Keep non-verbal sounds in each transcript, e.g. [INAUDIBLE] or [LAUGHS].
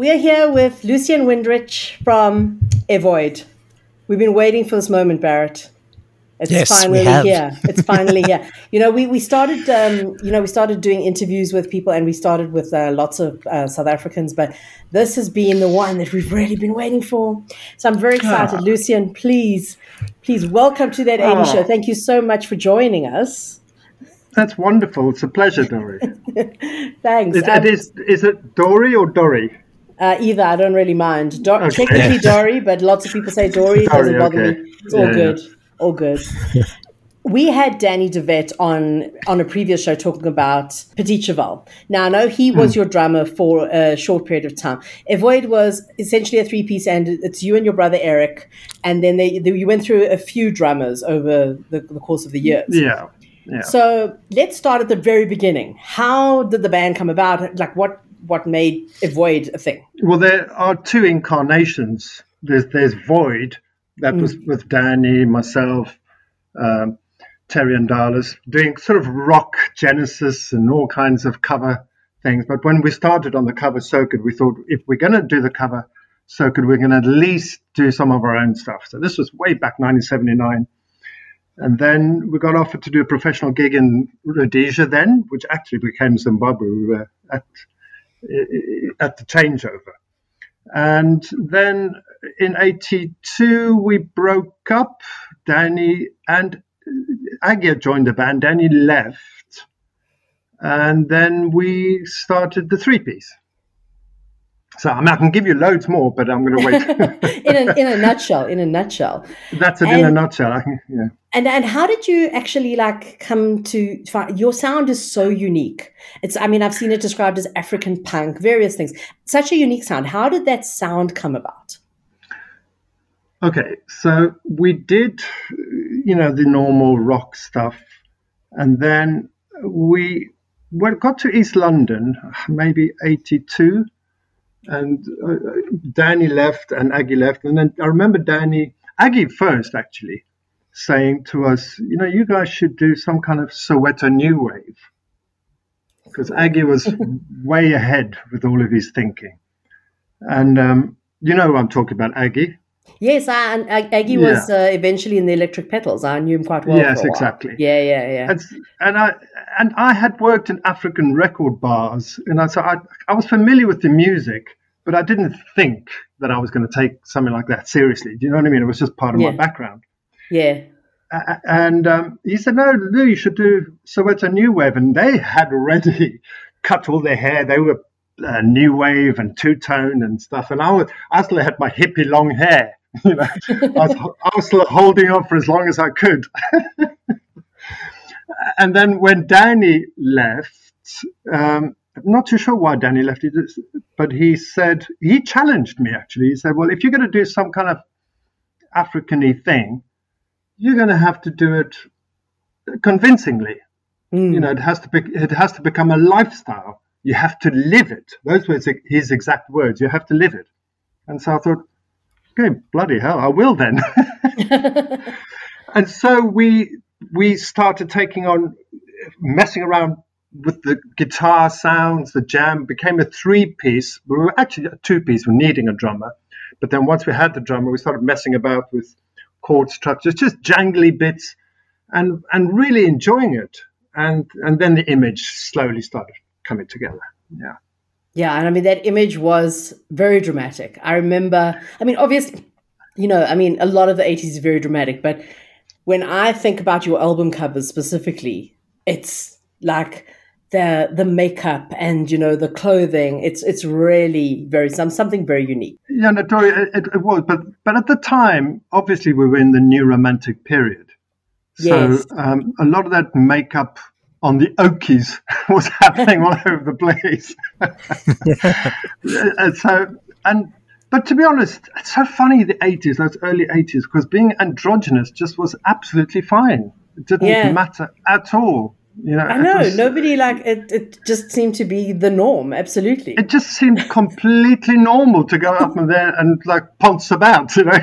We are here with Lucien Windrich from éVoid. We've been waiting for this moment, Barrett. It's Yes, we finally have. here. It's finally here. [LAUGHS] You know, we, we started, um, you know, we started doing interviews with people and we started with uh, lots of uh, South Africans, but this has been the one that we've really been waiting for. So I'm very excited. Ah. Lucian, please, please welcome to that 80 Ah. show. Thank you so much for joining us. That's wonderful. It's a pleasure, Dory. [LAUGHS] Thanks. Is, Um, it is, is it Dory or Dory? Uh, either I don't really mind. Do- Okay. Technically [LAUGHS] Dory, but lots of people say Dory. It doesn't bother okay. me. It's all Yeah, good. All good. [LAUGHS] we had Danny De Wet on on a previous show talking about Petit Cheval. Now I know he was your drummer for a short period of time. éVoid was essentially a three piece, and it's you and your brother Eric, and then they, they you went through a few drummers over the, the course of the years. Yeah. Yeah. So let's start at the very beginning. How did the band come about? Like what what made éVoid a thing? Well, there are two incarnations. There's there's Void, that was with Danny, myself, um, Terry and Dallas doing sort of rock Genesis and all kinds of cover things. But when we started on the cover circuit, we thought if we're going to do the cover so circuit, we're going to at least do some of our own stuff. So this was way back 1979. And then we got offered to do a professional gig in Rhodesia then, which actually became Zimbabwe. We were at at the changeover. And then in 82, we broke up. Danny and Agia joined the band. Danny left. And then we started the three piece. So I, mean, I can give you loads more, but I'm going to wait. [LAUGHS] in a in a [LAUGHS] nutshell, in a nutshell. That's it in a nutshell. I [LAUGHS] yeah. And and how did you actually like come to find your sound is so unique. It's I mean I've seen it described as African punk, various things. Such a unique sound. How did that sound come about? Okay, so we did, you know, the normal rock stuff, and then we well, got to East London, maybe '82, and uh, Danny left and Aggie left, and then I remember Danny, Aggie first actually, saying to us, you know, you guys should do some kind of Soweto new wave, because Aggie was [LAUGHS] way ahead with all of his thinking, and um, you know, who I'm talking about Aggie. Yes, I, and Ag- Aggie was uh, eventually in the Electric Petals. I knew him quite well. Yes, for a while. exactly. Yeah, yeah, yeah. and, and I and I had worked in African record bars, and I, so I, I was familiar with the music, but I didn't think that I was going to take something like that seriously. Do you know what I mean? It was just part of Yeah. my background. Yeah. A- And um, he said, "No, no, you should do Soweto New Wave," and they had already [LAUGHS] cut all their hair. They were uh, new wave and two tone and stuff, and I was I still had my hippie long hair. [LAUGHS] You know, I was, [LAUGHS] I was still holding on for as long as I could. and then when Danny left, um, not too sure why Danny left, but he said he challenged me actually. He said, "Well, if you're going to do some kind of African-y thing, you're going to have to do it convincingly. Mm. You know, it has to be, it has to become a lifestyle. You have to live it. Those were his- his exact words. You have to live it. And so I thought, okay, bloody hell, I will then. [LAUGHS] and so we we started taking on messing around with the guitar sounds. The jam became a three piece. We were actually a two piece. We're needing a drummer, but then once we had the drummer, we started messing about with chord structures, just jangly bits, and and really enjoying it. And and then the image slowly started coming together. Yeah. Yeah, and I mean that image was very dramatic. I remember. I mean, obviously, you know, I mean, a lot of the '80s is very dramatic, but when I think about your album covers specifically, it's like the the makeup and you know the clothing. It's it's really very some something very unique. Yeah, no, Dory, it, it was, but but at the time, obviously, we were in the new romantic period. So Yes. um, a lot of that makeup on the Okies [LAUGHS] was happening all over the place. and [LAUGHS] so, and but to be honest, it's so funny the eighties, those early eighties, because being androgynous just was absolutely fine. It didn't Yeah. matter at all. You know, I know was- nobody like it. It just seemed to be the norm. Absolutely. It just seemed completely normal to go up and there and like ponce about, you know. [LAUGHS]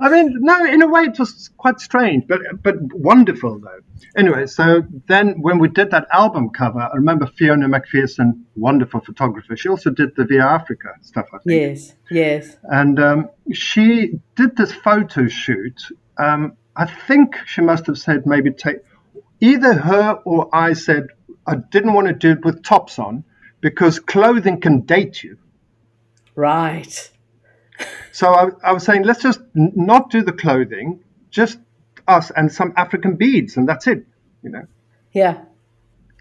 I mean, no, in a way it was quite strange, but but wonderful though. Anyway, so then when we did that album cover, I remember Fiona McPherson, wonderful photographer. She also did the Via Afrika stuff, I think. Yes, yes. And um, she did this photo shoot. Um, I think she must have said maybe take either her or I said I didn't want to do it with tops on because clothing can date you. Right. So I, I was saying, let's just n- not do the clothing, just us and some African beads, and that's it. You know. Yeah.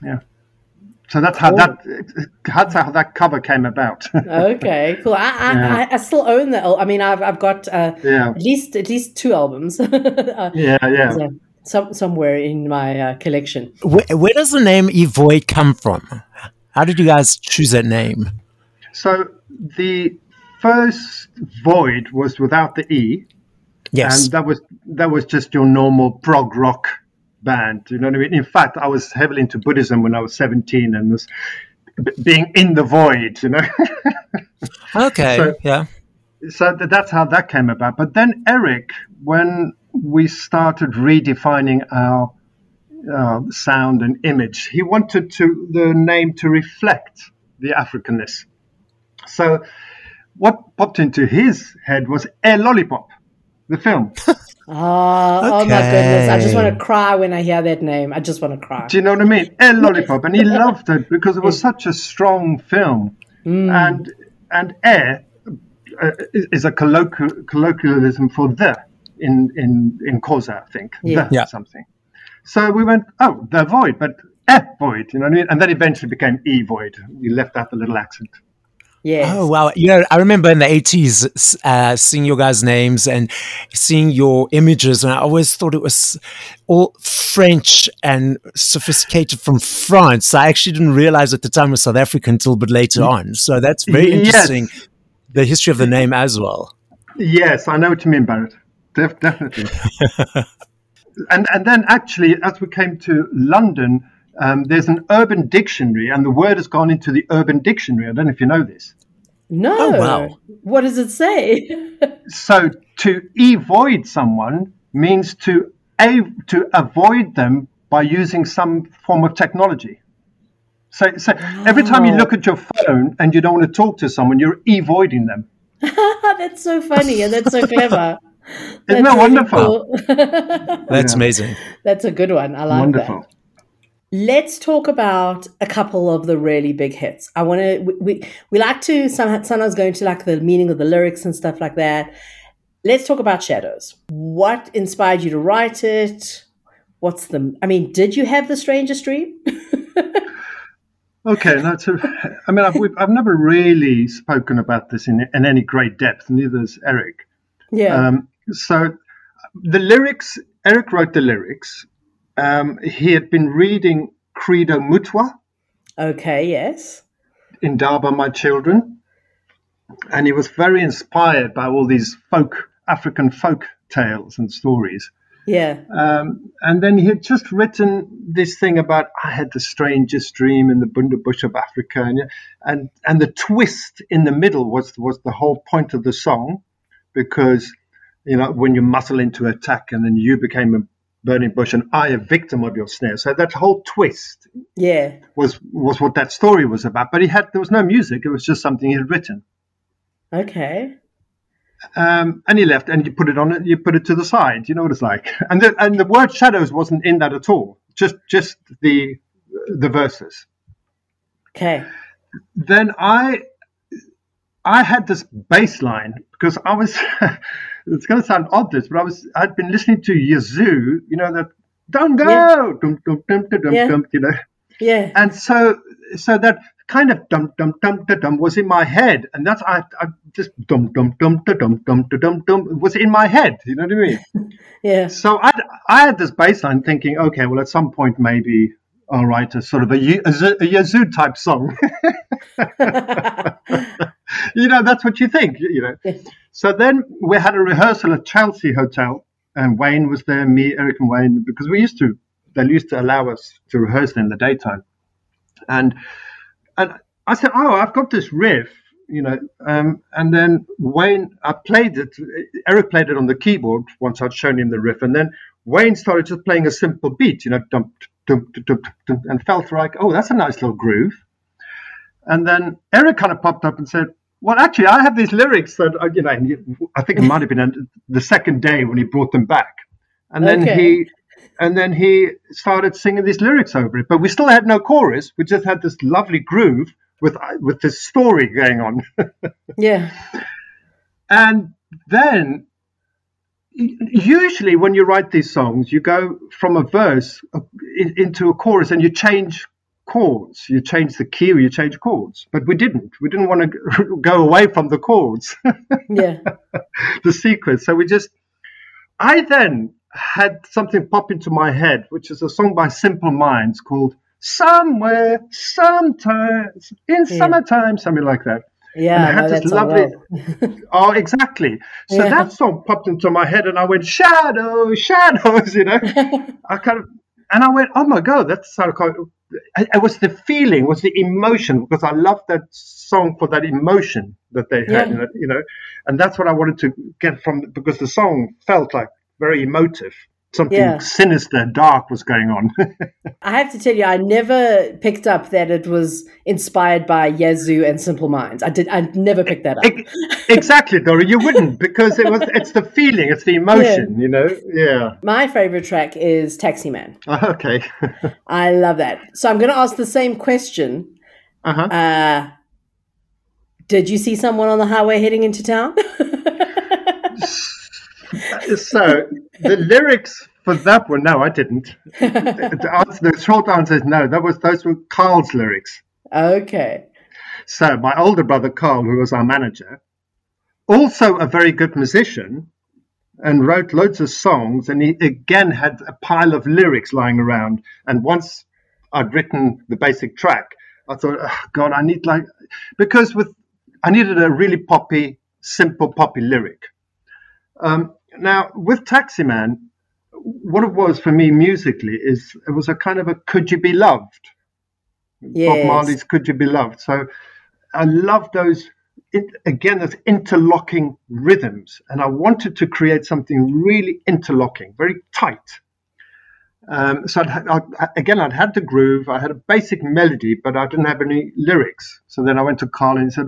Yeah. So that's how that that's how that cover came about. [LAUGHS] okay, cool. I I, Yeah. I I still own the. I mean, I've I've got uh, yeah. at least at least two albums. [LAUGHS] uh, Yeah. Yeah. so, some somewhere in my uh, collection. Where, where does the name éVoid come from? How did you guys choose that name? So the first void was without the e, Yes. and that was that was just your normal prog rock band. You know what I mean? In fact, I was heavily into Buddhism when I was seventeen, and was being in the void. You know. [LAUGHS] okay. so- yeah. so th- that's how that came about. But then Eric, when we started redefining our uh, sound and image, he wanted to the name to reflect the Africanness. So what popped into his head was e'Lollipop, the film. [LAUGHS] Ah, oh my goodness! I just want to cry when I hear that name. I just want to cry. Do you know what I mean? e'Lollipop, and he loved it because it was such a strong film, and and air uh, is is a colloquial, colloquialism for the in in in Xhosa, I think, Yeah. the Yeah. something. So we went, oh, the void, but air void, you know what I mean? And then eventually became e void. We left out the little accent. Yes. Oh wow! You know, I remember in the eighties uh, seeing your guys' names and seeing your images, and I always thought it was all French and sophisticated from France. I actually didn't realize at the time it was South African until a bit later on. So that's very Yes. interesting. The history of the name as well. Yes, I know what you mean, Barrett. Def- definitely. [LAUGHS] and and then actually, as we came to London, um, there's an urban dictionary, and the word has gone into the urban dictionary. I don't know if you know this. no. Oh, wow. What does it say? [LAUGHS] So to avoid someone means to a to avoid them by using some form of technology. So, so every time you look at your phone and you don't want to talk to someone, you're avoiding them. [LAUGHS] that's so funny and that's so clever. [LAUGHS] Isn't That's that really wonderful? cool. That's Yeah. amazing. that's a good one. I like Wonderful. that. Let's talk about a couple of the really big hits. I want to. We, we we like to some, sometimes go into like the meaning of the lyrics and stuff like that. Let's talk about Shadows. What inspired you to write it? What's the? I mean, did you have the strangest dream? [LAUGHS] Okay, no, so, I mean, I've, we've, I've never really spoken about this in, in any great depth, neither has Eric. yeah. Um, so the lyrics, Eric wrote the lyrics. Um, he had been reading Credo Mutwa okay. Yes. Indaba My Children, and he was very inspired by all these folk, African folk tales and stories. Yeah. Um, and then he had just written this thing about I had the strangest dream in the bundu bush of Africa, and and and the twist in the middle was was the whole point of the song, because you know when you muscle into attack and then you became a burning bush and I a victim of your snare. So that whole twist Yeah. was was what that story was about. But he had there was no music; it was just something he had written. Okay. Um, and he left, and you put it on it. You put it to the side. You know what it's like. And the and the word shadows wasn't in that at all. Just just the the verses. Okay. Then I I had this bassline because I was. [LAUGHS] it's going to sound odd, this, but I was I'd been listening to Yazoo. You know that don't go, Yeah. dum, dum, dum, dum, dum, Yeah. dum, you know. Yeah. And so so that kind of dum dum dum dum dum was in my head, and that's I, I just dum dum dum dum dum dum dum dum was in my head. You know what I mean? Yeah. So I I had this bassline thinking, okay, well at some point maybe I'll write a sort of a, a, a Yazoo type song. You know, that's what you think. You know. So then we had a rehearsal at Chelsea Hotel, and Wayne was there, me, Eric, and Wayne, because we used to they used to allow us to rehearse in the daytime, and and I said, oh, I've got this riff. you know. Um, and then Wayne, I played it. Eric played it on the keyboard once I'd shown him the riff, and then Wayne started just playing a simple beat, you know, dump, dump, dump, dump, and felt like, oh, that's a nice little groove. And then Eric kind of popped up and said, well, actually, I have these lyrics that, uh, you know, I think it might have been the second day when he brought them back. And then okay. he and then he started singing these lyrics over it. But we still had no chorus. We just had this lovely groove with with this story going on. [LAUGHS] yeah. And then usually when you write these songs, you go from a verse uh, into a chorus and you change chords. You change the key or you change chords. But we didn't. We didn't want to [LAUGHS] go away from the chords. [LAUGHS] yeah. the sequence. So we just. I then had something pop into my head, which is a song by Simple Minds called "Somewhere, Sometimes in yeah. Summertime," something like that. Yeah, and I had this lovely. [LAUGHS] oh, exactly. So yeah. that song popped into my head, and I went shadows, shadows. You know, I kind of, and I went, oh my god, that's of. It was the feeling, was the emotion, because I loved that song for that emotion that they had, yeah. you know, and that's what I wanted to get from because the song felt like very emotive something yeah. sinister, dark was going on. [LAUGHS] I have to tell you, I never picked up that it was inspired by Yazoo and Simple Minds. I did. I never picked that up. exactly, Dora. You wouldn't [LAUGHS] because it was. It's the feeling. It's the emotion. Yeah. You know. Yeah. My favorite track is Taxi Man. okay. [LAUGHS] I love that. So I'm going to ask the same question. Uh-huh. Uh Did you see someone on the highway heading into town? So the lyrics for that one, no, I didn't. the, [LAUGHS] answer, the short answer is no. That was those were Carl's lyrics. Okay. So my older brother Carl, who was our manager, also a very good musician, and wrote loads of songs. And he again had a pile of lyrics lying around. And once I'd written the basic track, I thought, oh, God, I need like because with I needed a really poppy, simple poppy lyric. Um, now, with Taxi Man, what it was for me musically is it was a kind of a could you be loved? Yes. Bob Marley's Could You Be Loved. So I love those, it, again, those interlocking rhythms. And I wanted to create something really interlocking, very tight. Um, so I'd, I'd, again, I'd had the groove, I had a basic melody, but I didn't have any lyrics. So then I went to Carl and said,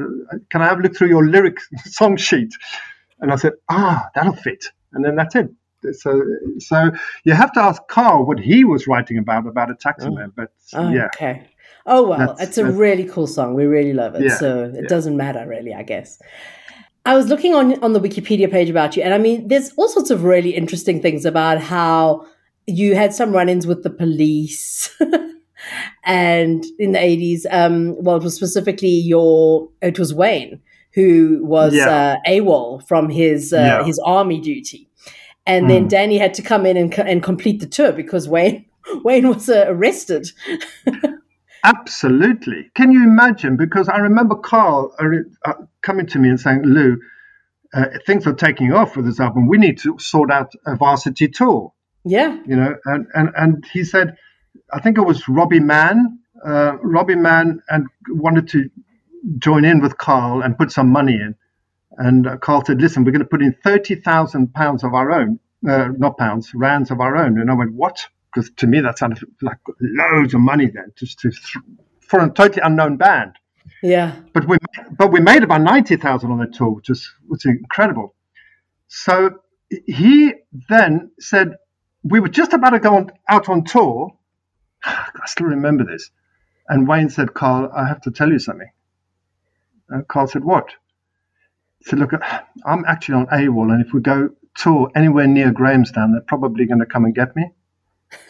"Can I have a look through your lyric [LAUGHS] song sheet?" And I said, "Ah, that'll fit." and then that's it. So, so you have to ask Carl what he was writing about about a taxi man. But oh, yeah, okay. Oh well, that's, it's a really cool song. We really love it. Yeah, so it yeah. doesn't matter really, I guess. I was looking on on the Wikipedia page about you, and I mean, there's all sorts of really interesting things about how you had some run-ins with the police. [LAUGHS] and in the 80s um well it was specifically your it was wayne who was yeah. uh, AWOL from his uh, yeah. his army duty, and mm. then Danny had to come in and, and complete the tour because Wayne [LAUGHS] Wayne was uh, arrested. [LAUGHS] Absolutely. Can you imagine? Because I remember Carl uh, uh, coming to me and saying, "Lou, uh, things are taking off with this album. We need to sort out a varsity tour." Yeah. You know, and and and he said, I think it was Robbie Mann. Robbie Mann and wanted to join in with Carl and put some money in. And uh, Carl said, listen, we're going to put in 30,000 pounds of our own, uh, not pounds, rands of our own. And I went, what? Because to me, that sounded like loads of money then, just to, for a totally unknown band. Yeah. But we, but we made about 90,000 on the tour, which is, which is incredible. So he then said, we were just about to go on, out on tour. [SIGHS] I still remember this. And Wayne said, Carl, I have to tell you something. Uh, Carl said, What? He said, Look, I'm actually on AWOL, and if we go tour anywhere near Grahamstown, they're probably going to come and get me. [LAUGHS]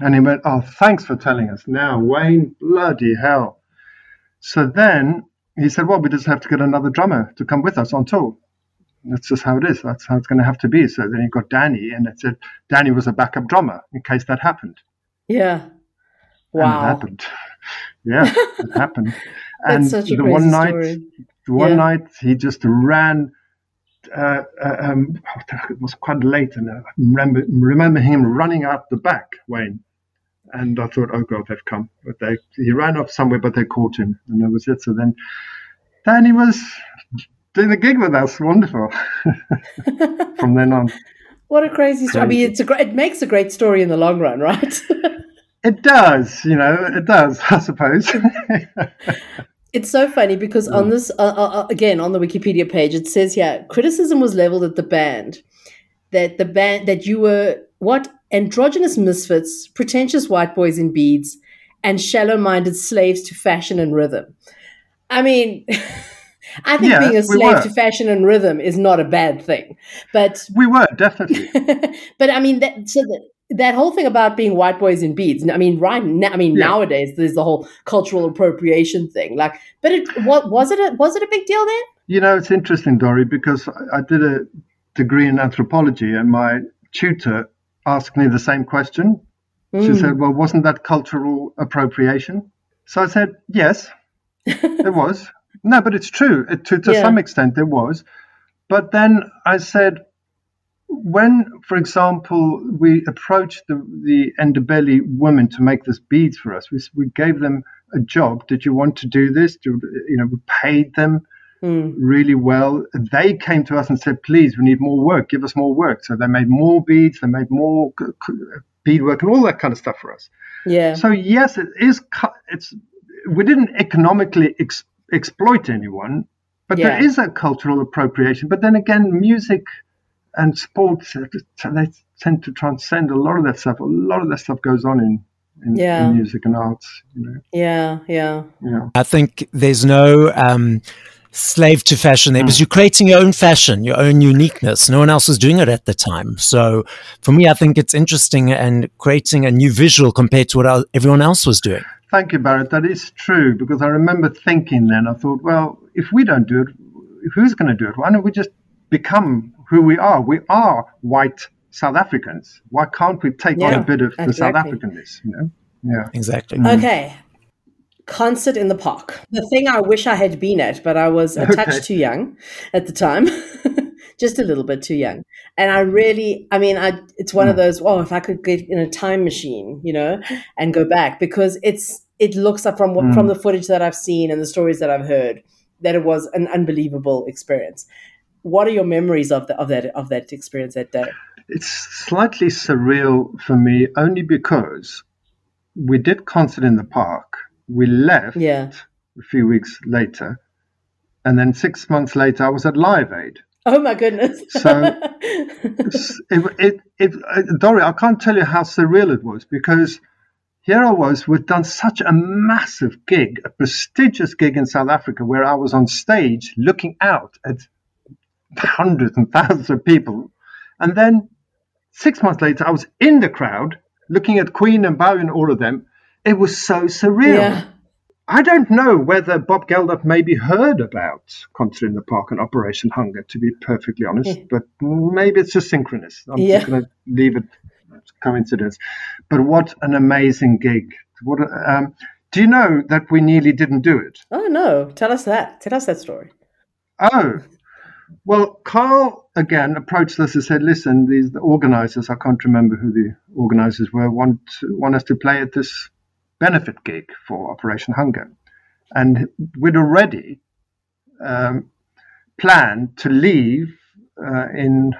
and he went, Oh, thanks for telling us. Now, Wayne, bloody hell. So then he said, Well, we just have to get another drummer to come with us on tour. That's just how it is. That's how it's going to have to be. So then he got Danny, and it said Danny was a backup drummer in case that happened. Yeah. Wow. And it happened. [LAUGHS] Yeah, it happened. [LAUGHS] and the one night, story. one yeah. night he just ran. Uh, uh, um, it was quite late, and I remember remember him running out the back, Wayne. And I thought, oh god, they've come. But they he ran off somewhere, but they caught him, and that was it. So then Danny was doing the gig with us. Wonderful. [LAUGHS] From then on. What a crazy story! I mean, it's a great, it makes a great story in the long run, right? [LAUGHS] it does, you know, it does, [LAUGHS] I suppose. It's so funny because on this, uh, uh, uh, again, on the Wikipedia page, it says here criticism was leveled at the band that the band that you were what androgynous misfits, pretentious white boys in beads, and shallow-minded slaves to fashion and rhythm. I mean. [LAUGHS] I think yeah, being a slave to fashion and rhythm is not a bad thing, but we were definitely. [LAUGHS] but I mean, that, so that, that whole thing about being white boys in beads. I mean, right now, I mean, yeah. nowadays there's the whole cultural appropriation thing. Like, but it what was it? A, was it a big deal then? You know, it's interesting, Dory, because I did a degree in anthropology, and my tutor asked me the same question. Mm. She said, "Well, wasn't that cultural appropriation?" So I said, "Yes, [LAUGHS] it was." No, but it's true. It, to to yeah. some extent, it was. But then I said, when, for example, we approached the, the Ndebele women to make this beads for us, we, we gave them a job. Did you want to do this? Do, you know, we paid them mm. really well. They came to us and said, please, we need more work. Give us more work. So they made more beads. They made more beadwork and all that kind of stuff for us. Yeah. So yes, it is. It's we didn't economically ex- exploit anyone, but yeah. there is a cultural appropriation. But then again, music and sports they tend to transcend a lot of that stuff. A lot of that stuff goes on in in, yeah. in music and arts. You know? Yeah, yeah, yeah. I think there's no. Um, slave to fashion there because mm. you're creating your own fashion, your own uniqueness. No one else was doing it at the time. So for me, I think it's interesting and creating a new visual compared to what everyone else was doing. Thank you, Barrett. That is true because I remember thinking then, I thought, well, if we don't do it, who's going to do it? Why don't we just become who we are? We are white South Africans. Why can't we take yeah, on a bit of exactly. the South Africanness? You know? Yeah, exactly. Mm. Okay. Concert in the park. The thing I wish I had been at, but I was a touch too young at the time. [LAUGHS] just a little bit too young. And I really, I mean, I it's one mm. of those. Oh, if I could get in a time machine, you know, and go back because it's it looks up from what, mm. from the footage that I've seen and the stories that I've heard that it was an unbelievable experience. What are your memories of the, of that of that experience that day? It's slightly surreal for me, only because we did concert in the park. We left yeah. a few weeks later, and then six months later, I was at Live Aid. Oh my goodness! so, [LAUGHS] it, it, it, uh, Dory, I can't tell you how surreal it was because here I was, we'd done such a massive gig, a prestigious gig in South Africa, where I was on stage looking out at hundreds and thousands of people. And then six months later, I was in the crowd looking at Queen and Bowie and all of them. It was so surreal. Yeah. I don't know whether Bob Geldof maybe heard about Concert in the Park and Operation Hunger, to be perfectly honest, but maybe it's just synchronous. I'm yeah. just going to leave it coincidence. But what an amazing gig! What um, do you know that we nearly didn't do it? Oh no! Tell us that. Tell us that story. Oh, well, Carl again approached us and said, "Listen, these the organisers. I can't remember who the organisers were. Want want us to play at this benefit gig for Operation Hunger, and we'd already um, planned to leave uh, in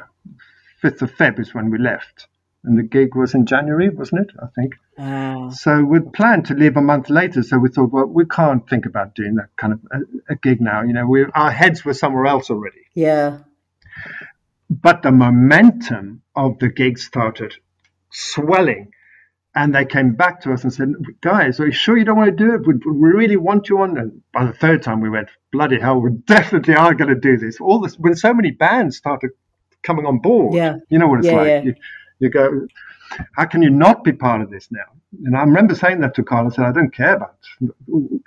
fifth of Feb is when we left." and the gig was in January, wasn't it? I think. Oh. So we'd planned to leave a month later. So we thought, well, we can't think about doing that kind of a, a gig now. You know, we our heads were somewhere else already. Yeah. But the momentum of the gig started swelling. And they came back to us and said, guys, are you sure you don't want to do it? We, we really want you on. And by the third time, we went, bloody hell, we definitely are going to do this. All this, when so many bands started coming on board, yeah. you know what it's yeah, like. Yeah. You, you go, how can you not be part of this now? And I remember saying that to Carl. I said, I don't care about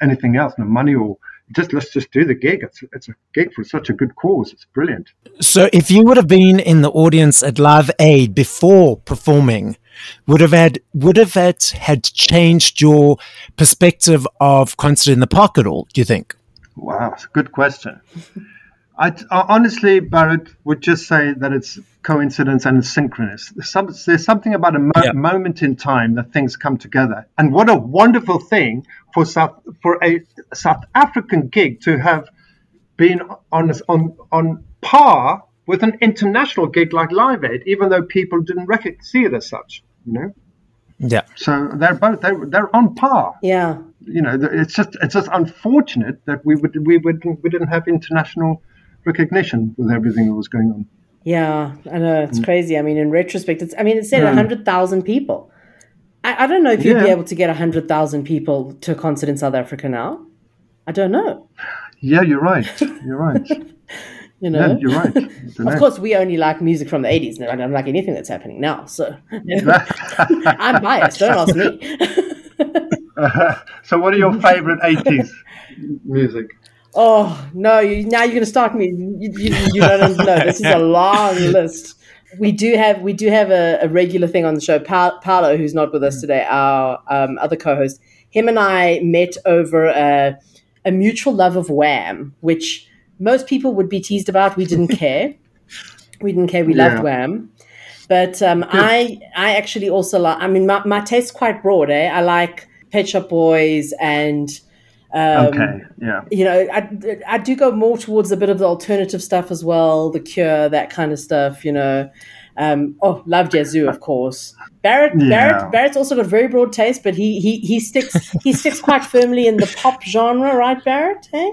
anything else, no money or just let's just do the gig. It's it's a gig for such a good cause. It's brilliant. So if you would have been in the audience at Live Aid before performing, would have had would have had, had changed your perspective of concert in the park at all? Do you think? Wow, it's a good question. [LAUGHS] I, I, uh, honestly, Barrett, would just say that it's coincidence and it's synchronous. There's, some, there's something about a mo- yeah. moment in time that things come together. And what a wonderful thing for South for a South African gig to have been on on on par with an international gig like Live Aid, even though people didn't rec- see it as such. You know. Yeah. So they're both they're, they're on par. Yeah. You know, it's just it's just unfortunate that we would we would we didn't have international recognition with everything that was going on. Yeah, I know Mm. it's crazy. I mean, in retrospect, it's. I mean, it said a hundred thousand people. I, I don't know if you'd be able to get a hundred thousand people to a concert in South Africa now. I don't know. Yeah, you're right. You're right. [LAUGHS] You know, yeah, you're right. [LAUGHS] Of course, we only like music from the eighties. and I don't like anything that's happening now. So [LAUGHS] I'm biased. Don't ask me. so, what are your favorite '80s music? Oh no! You, now you're going to start me. You, you, you don't know. This is a [LAUGHS] long list. We do have we do have a, a regular thing on the show. Pa- Paolo, who's not with us today, our um, other co-host, him and I met over a, a mutual love of Wham, which most people would be teased about. We didn't [LAUGHS] care. We didn't care. We loved Wham. But um, I I actually also like. I mean, my, my taste's quite broad. Eh? I like Pet Shop Boys and. Um, okay, yeah. you know, I, I do go more towards a bit of the alternative stuff as well, the Cure, that kind of stuff. You know, um, oh, love Yazoo, of course. Barrett, Yeah. Barrett, Barrett's also got very broad taste, but he he he sticks he sticks quite firmly in the pop genre, right, Barrett? Hey,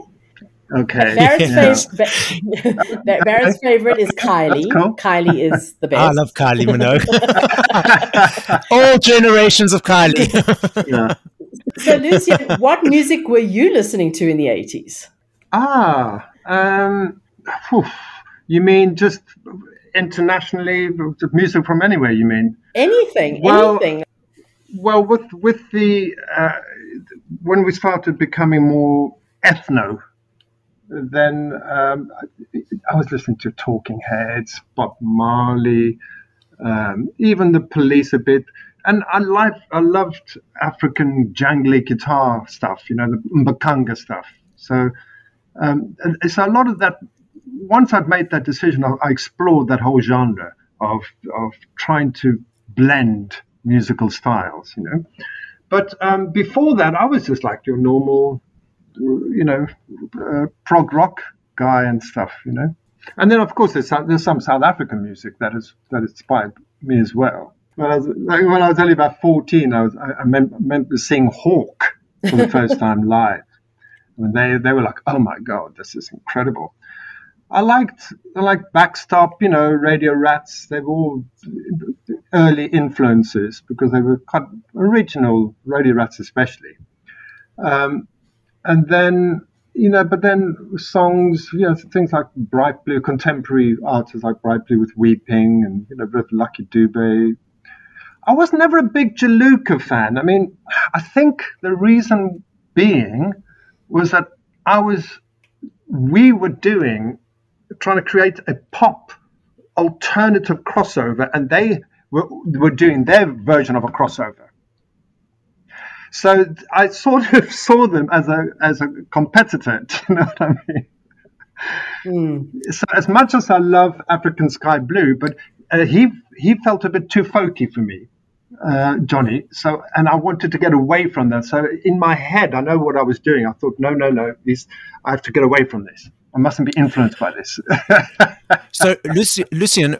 Okay. Barrett's yeah. favorite, Ba- [LAUGHS] Barrett's favorite is Kylie. cool. Kylie is the best. I love Kylie Minogue. [LAUGHS] All generations of Kylie. yeah. So, Lucien, what music were you listening to in the eighties? Ah, um, you mean just internationally, music from anywhere? You mean? Anything, Well, anything. Well, with with the uh, when we started becoming more ethno, then um, I was listening to Talking Heads, Bob Marley, um, even the Police a bit, and I liked I loved African jangly guitar stuff, you know, the mbaqanga stuff. So, um, so a lot of that. Once I'd made that decision, I, I explored that whole genre of of trying to blend musical styles, you know. But um, before that, I was just like your normal, you know, uh, prog rock guy and stuff, you know. And then, of course, there's some, there's some South African music that has that inspired me as well. When I was, when I was only about 14, I was I, I mem- remember seeing Hawk for the first time [LAUGHS] live. And they they were like, "Oh my god, this is incredible." I liked I liked Backstop, you know, Radio Rats. They were all early influences because they were quite original, Radio Rats especially. Um, and then you know, but then songs, you know, things like Bright Blue, contemporary artists like Bright Blue with Weeping, and you know, with Lucky Dube. I was never a big Juluka fan. I mean, I think the reason being was that I was, we were doing, trying to create a pop alternative crossover, and they were, were doing their version of a crossover. So I sort of [LAUGHS] saw them as a as a competitor. [LAUGHS] Do you know what I mean? Mm. So as much as I love African Sky Blue, but uh, he he felt a bit too folky for me, uh, Johnny. So and I wanted to get away from that. So in my head, I know what I was doing. I thought, no, no, no, this, I have to get away from this. I mustn't be influenced by this. [LAUGHS] so, Luci- Lucien,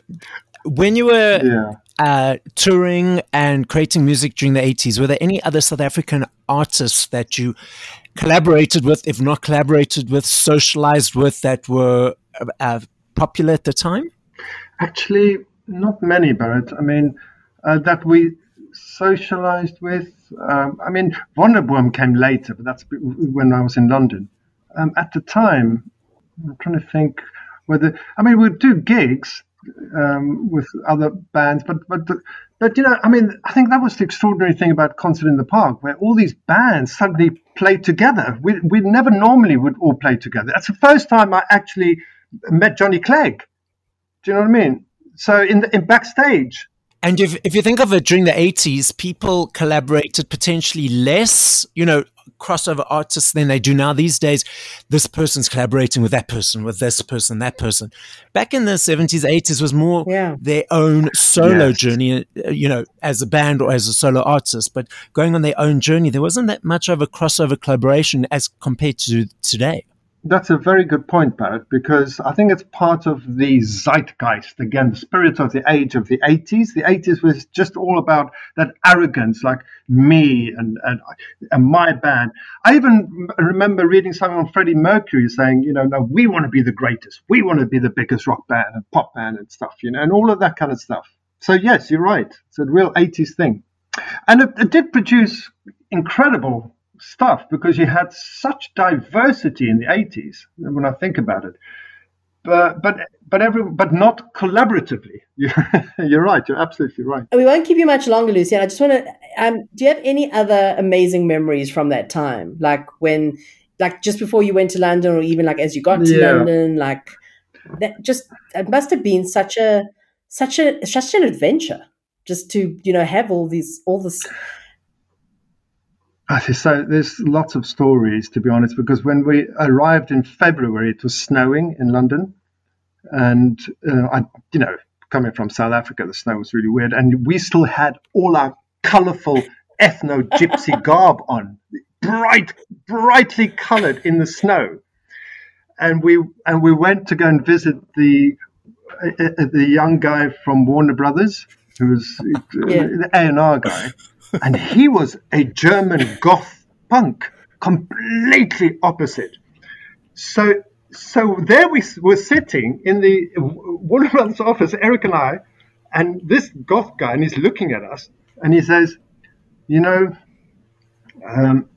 when you were yeah. uh, touring and creating music during the 80s, were there any other South African artists that you collaborated with, if not collaborated with, socialized with, that were uh, uh, popular at the time? Actually, not many, Barrett. I mean, uh, that we socialized with. Um, I mean, Wonderboom came later, but that's when I was in London. Um, at the time, I'm trying to think whether. I mean, we'd do gigs um, with other bands, but but but you know, I mean, I think that was the extraordinary thing about concert in the park, where all these bands suddenly played together. We we never normally would all play together. That's the first time I actually met Johnny Clegg. Do you know what I mean? So in the, in backstage. And if, if you think of it during the 80s, people collaborated potentially less, you know, crossover artists than they do now these days. This person's collaborating with that person, with this person, that person. Back in the 70s, 80s was more Yeah. their own solo Yes. journey, uh, you know, as a band or as a solo artist, but going on their own journey. There wasn't that much of a crossover collaboration as compared to today. That's a very good point, Barrett, because I think it's part of the zeitgeist, again, the spirit of the age of the 80s. The 80s was just all about that arrogance, like me and, and, and my band. I even remember reading something on Freddie Mercury saying, you know, no, we want to be the greatest. We want to be the biggest rock band and pop band and stuff, you know, and all of that kind of stuff. So, yes, you're right. It's a real 80s thing. And it, it did produce incredible stuff because you had such diversity in the 80s when I think about it. But but but every but not collaboratively. [LAUGHS] You're right. You're absolutely right. We won't keep you much longer, Lucy. I just want to. Um, do you have any other amazing memories from that time, like when, like just before you went to London, or even like as you got to yeah. London, like that? Just it must have been such a such a such an adventure, just to you know have all these all this so there's lots of stories, to be honest, because when we arrived in February, it was snowing in London, and uh, I, you know, coming from South Africa, the snow was really weird, and we still had all our colourful ethno gypsy [LAUGHS] garb on, bright, brightly coloured in the snow, and we and we went to go and visit the uh, uh the young guy from Warner Brothers, who was yeah. the A and R guy and he was a German goth punk, completely opposite. So, so there we were sitting in the Brothers office, Eric and I, and this goth guy, and he's looking at us, and he says, "You know, um,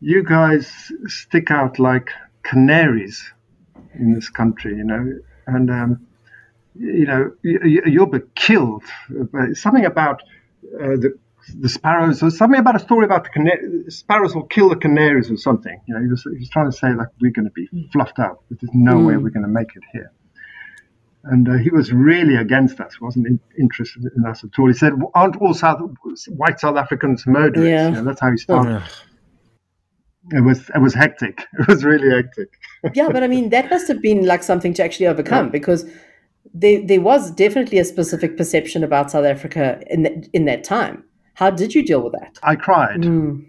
you guys stick out like canaries in this country, you know, and um, you know you, will be killed." Something about uh, the the sparrows. There was something about a story about the cana- sparrows will kill the canaries or something. You know, he was, he was trying to say like we're going to be hmm. fluffed out. There's no mm. way we're going to make it here. And uh, he was really against us. wasn't in, interested in us at all. He said, "Aren't all South white South Africans murderers?" Yeah. You know, that's how he started. It was it was hectic. [LAUGHS] It was really hectic. [LAUGHS] yeah, but I mean that must have been like something to actually overcome yeah. because there there was definitely a specific perception about South Africa in in that time. How did you deal with that? I cried. Mm.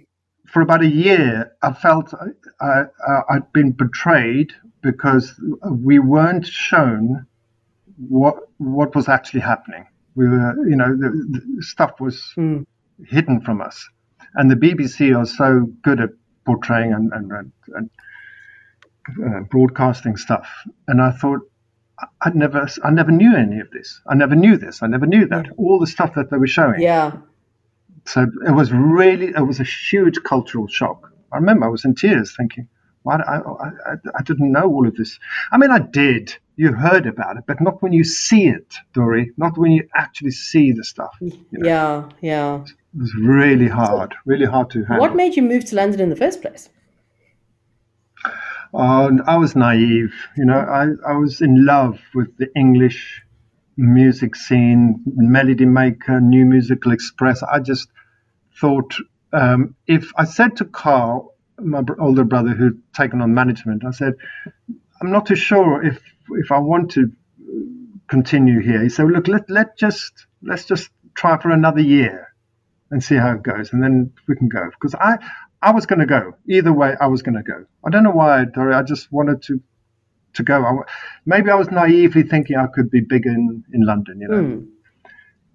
For about a year, I felt I, I'd been betrayed because we weren't shown what what was actually happening. We were, you know, the, the stuff was mm. hidden from us, and the BBC are so good at portraying and, and, and uh, broadcasting stuff. And I thought, I never, I never knew any of this. I never knew this. I never knew that. All the stuff that they were showing. Yeah. So it was really, it was a huge cultural shock. I remember I was in tears thinking, why I, I, I, didn't know all of this. I mean, I did. You heard about it, but not when you see it, Dory. Not when you actually see the stuff. You know? Yeah, yeah. It was really hard, really hard to handle. What made you move to London in the first place? Oh, I was naive. You know, I, I was in love with the English music scene, Melody Maker, New Musical Express. I just thought um, if I said to Carl, my older brother who'd taken on management, I said, I'm not too sure if if I want to continue here. He said, look, let let just let's just try for another year and see how it goes, and then we can go. Because I I was going to go either way. I was going to go. I don't know why, Dory. I just wanted to to go. I, maybe I was naively thinking I could be big in, in London, you know. Mm.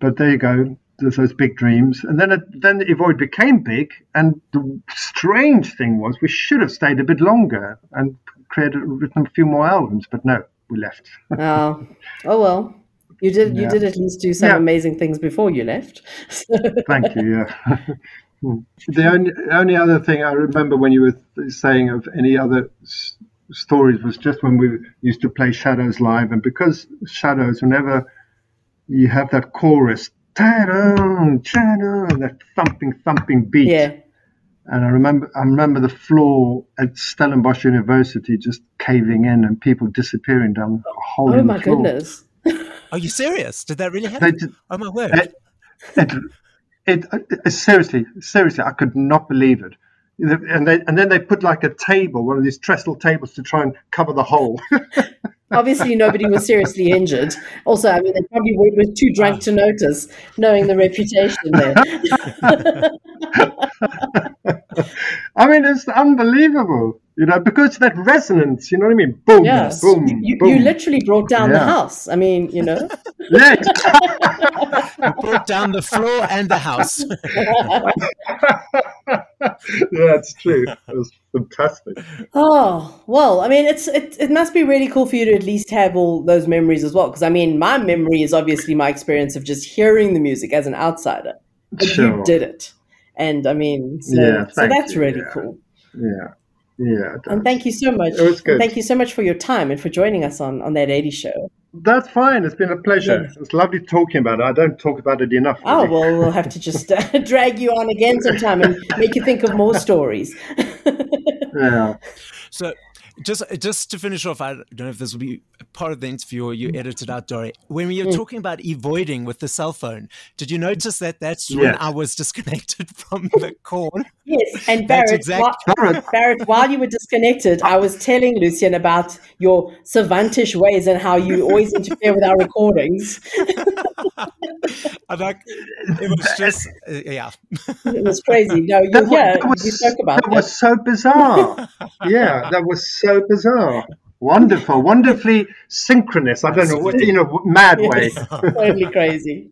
But there you go. There's those big dreams, and then it, then éVoid became big. And the strange thing was, we should have stayed a bit longer and created written a few more albums, but no, we left. oh, [LAUGHS] oh well. You did. You did at least do some yeah. amazing things before you left. [LAUGHS] Thank you. Yeah. [LAUGHS] the only only other thing I remember when you were saying of any other stories was just when we used to play Shadows live, and because Shadows, whenever you have that chorus, that thumping, thumping beat. Yeah. And I remember, I remember the floor at Stellenbosch University just caving in and people disappearing down a hole. Oh in my the floor. goodness! [LAUGHS] Are you serious? Did that really happen? Did, oh my word! It, it, it, it, seriously, seriously, I could not believe it and they and then they put like a table, one of these trestle tables, to try and cover the hole. [LAUGHS] Obviously, nobody was seriously injured. Also, I mean, they probably were too drunk to notice, knowing the reputation there. [LAUGHS] I mean, it's unbelievable. You know, because that resonance, you know what I mean? Boom, Yes. boom, you, you, boom. you literally brought down the house. I mean, you know. [LAUGHS] Yeah. Brought down the floor and the house. [LAUGHS] That's true. It was fantastic. Oh well, I mean, it's it, it must be really cool for you to at least have all those memories as well. Because I mean, my memory is obviously my experience of just hearing the music as an outsider. But you did it, and I mean, so, Yeah, so that's you, really yeah. cool. Yeah. Yeah. And thank you so much. It was good. Thank you so much for your time and for joining us on on that 80 show. That's fine. It's been a pleasure. Yes. It's lovely talking about it. I don't talk about it enough. Oh well, we'll have to just uh, [LAUGHS] drag you on again sometime and make you think of more stories. [LAUGHS] Yeah. So, just just to finish off, I don't know if this will be part of the interview or you edited out, Dory. When you're mm. talking about avoiding with the cell phone, did you notice that that's when I was disconnected [LAUGHS] from the call? Yes, and Barrett, while, [LAUGHS] Barrett. Barrett, while you were disconnected, I was telling Lucien about your savantish ways and how you always interfere with our recordings. [LAUGHS] I like it was just uh, yeah. It was crazy. No, [LAUGHS] you That was, yeah, that was- we spoke about that that. was so bizarre. yeah, that was so bizarre. Wonderful, wonderfully synchronous. I don't know what you know, mad [LAUGHS] way. Yes, totally crazy.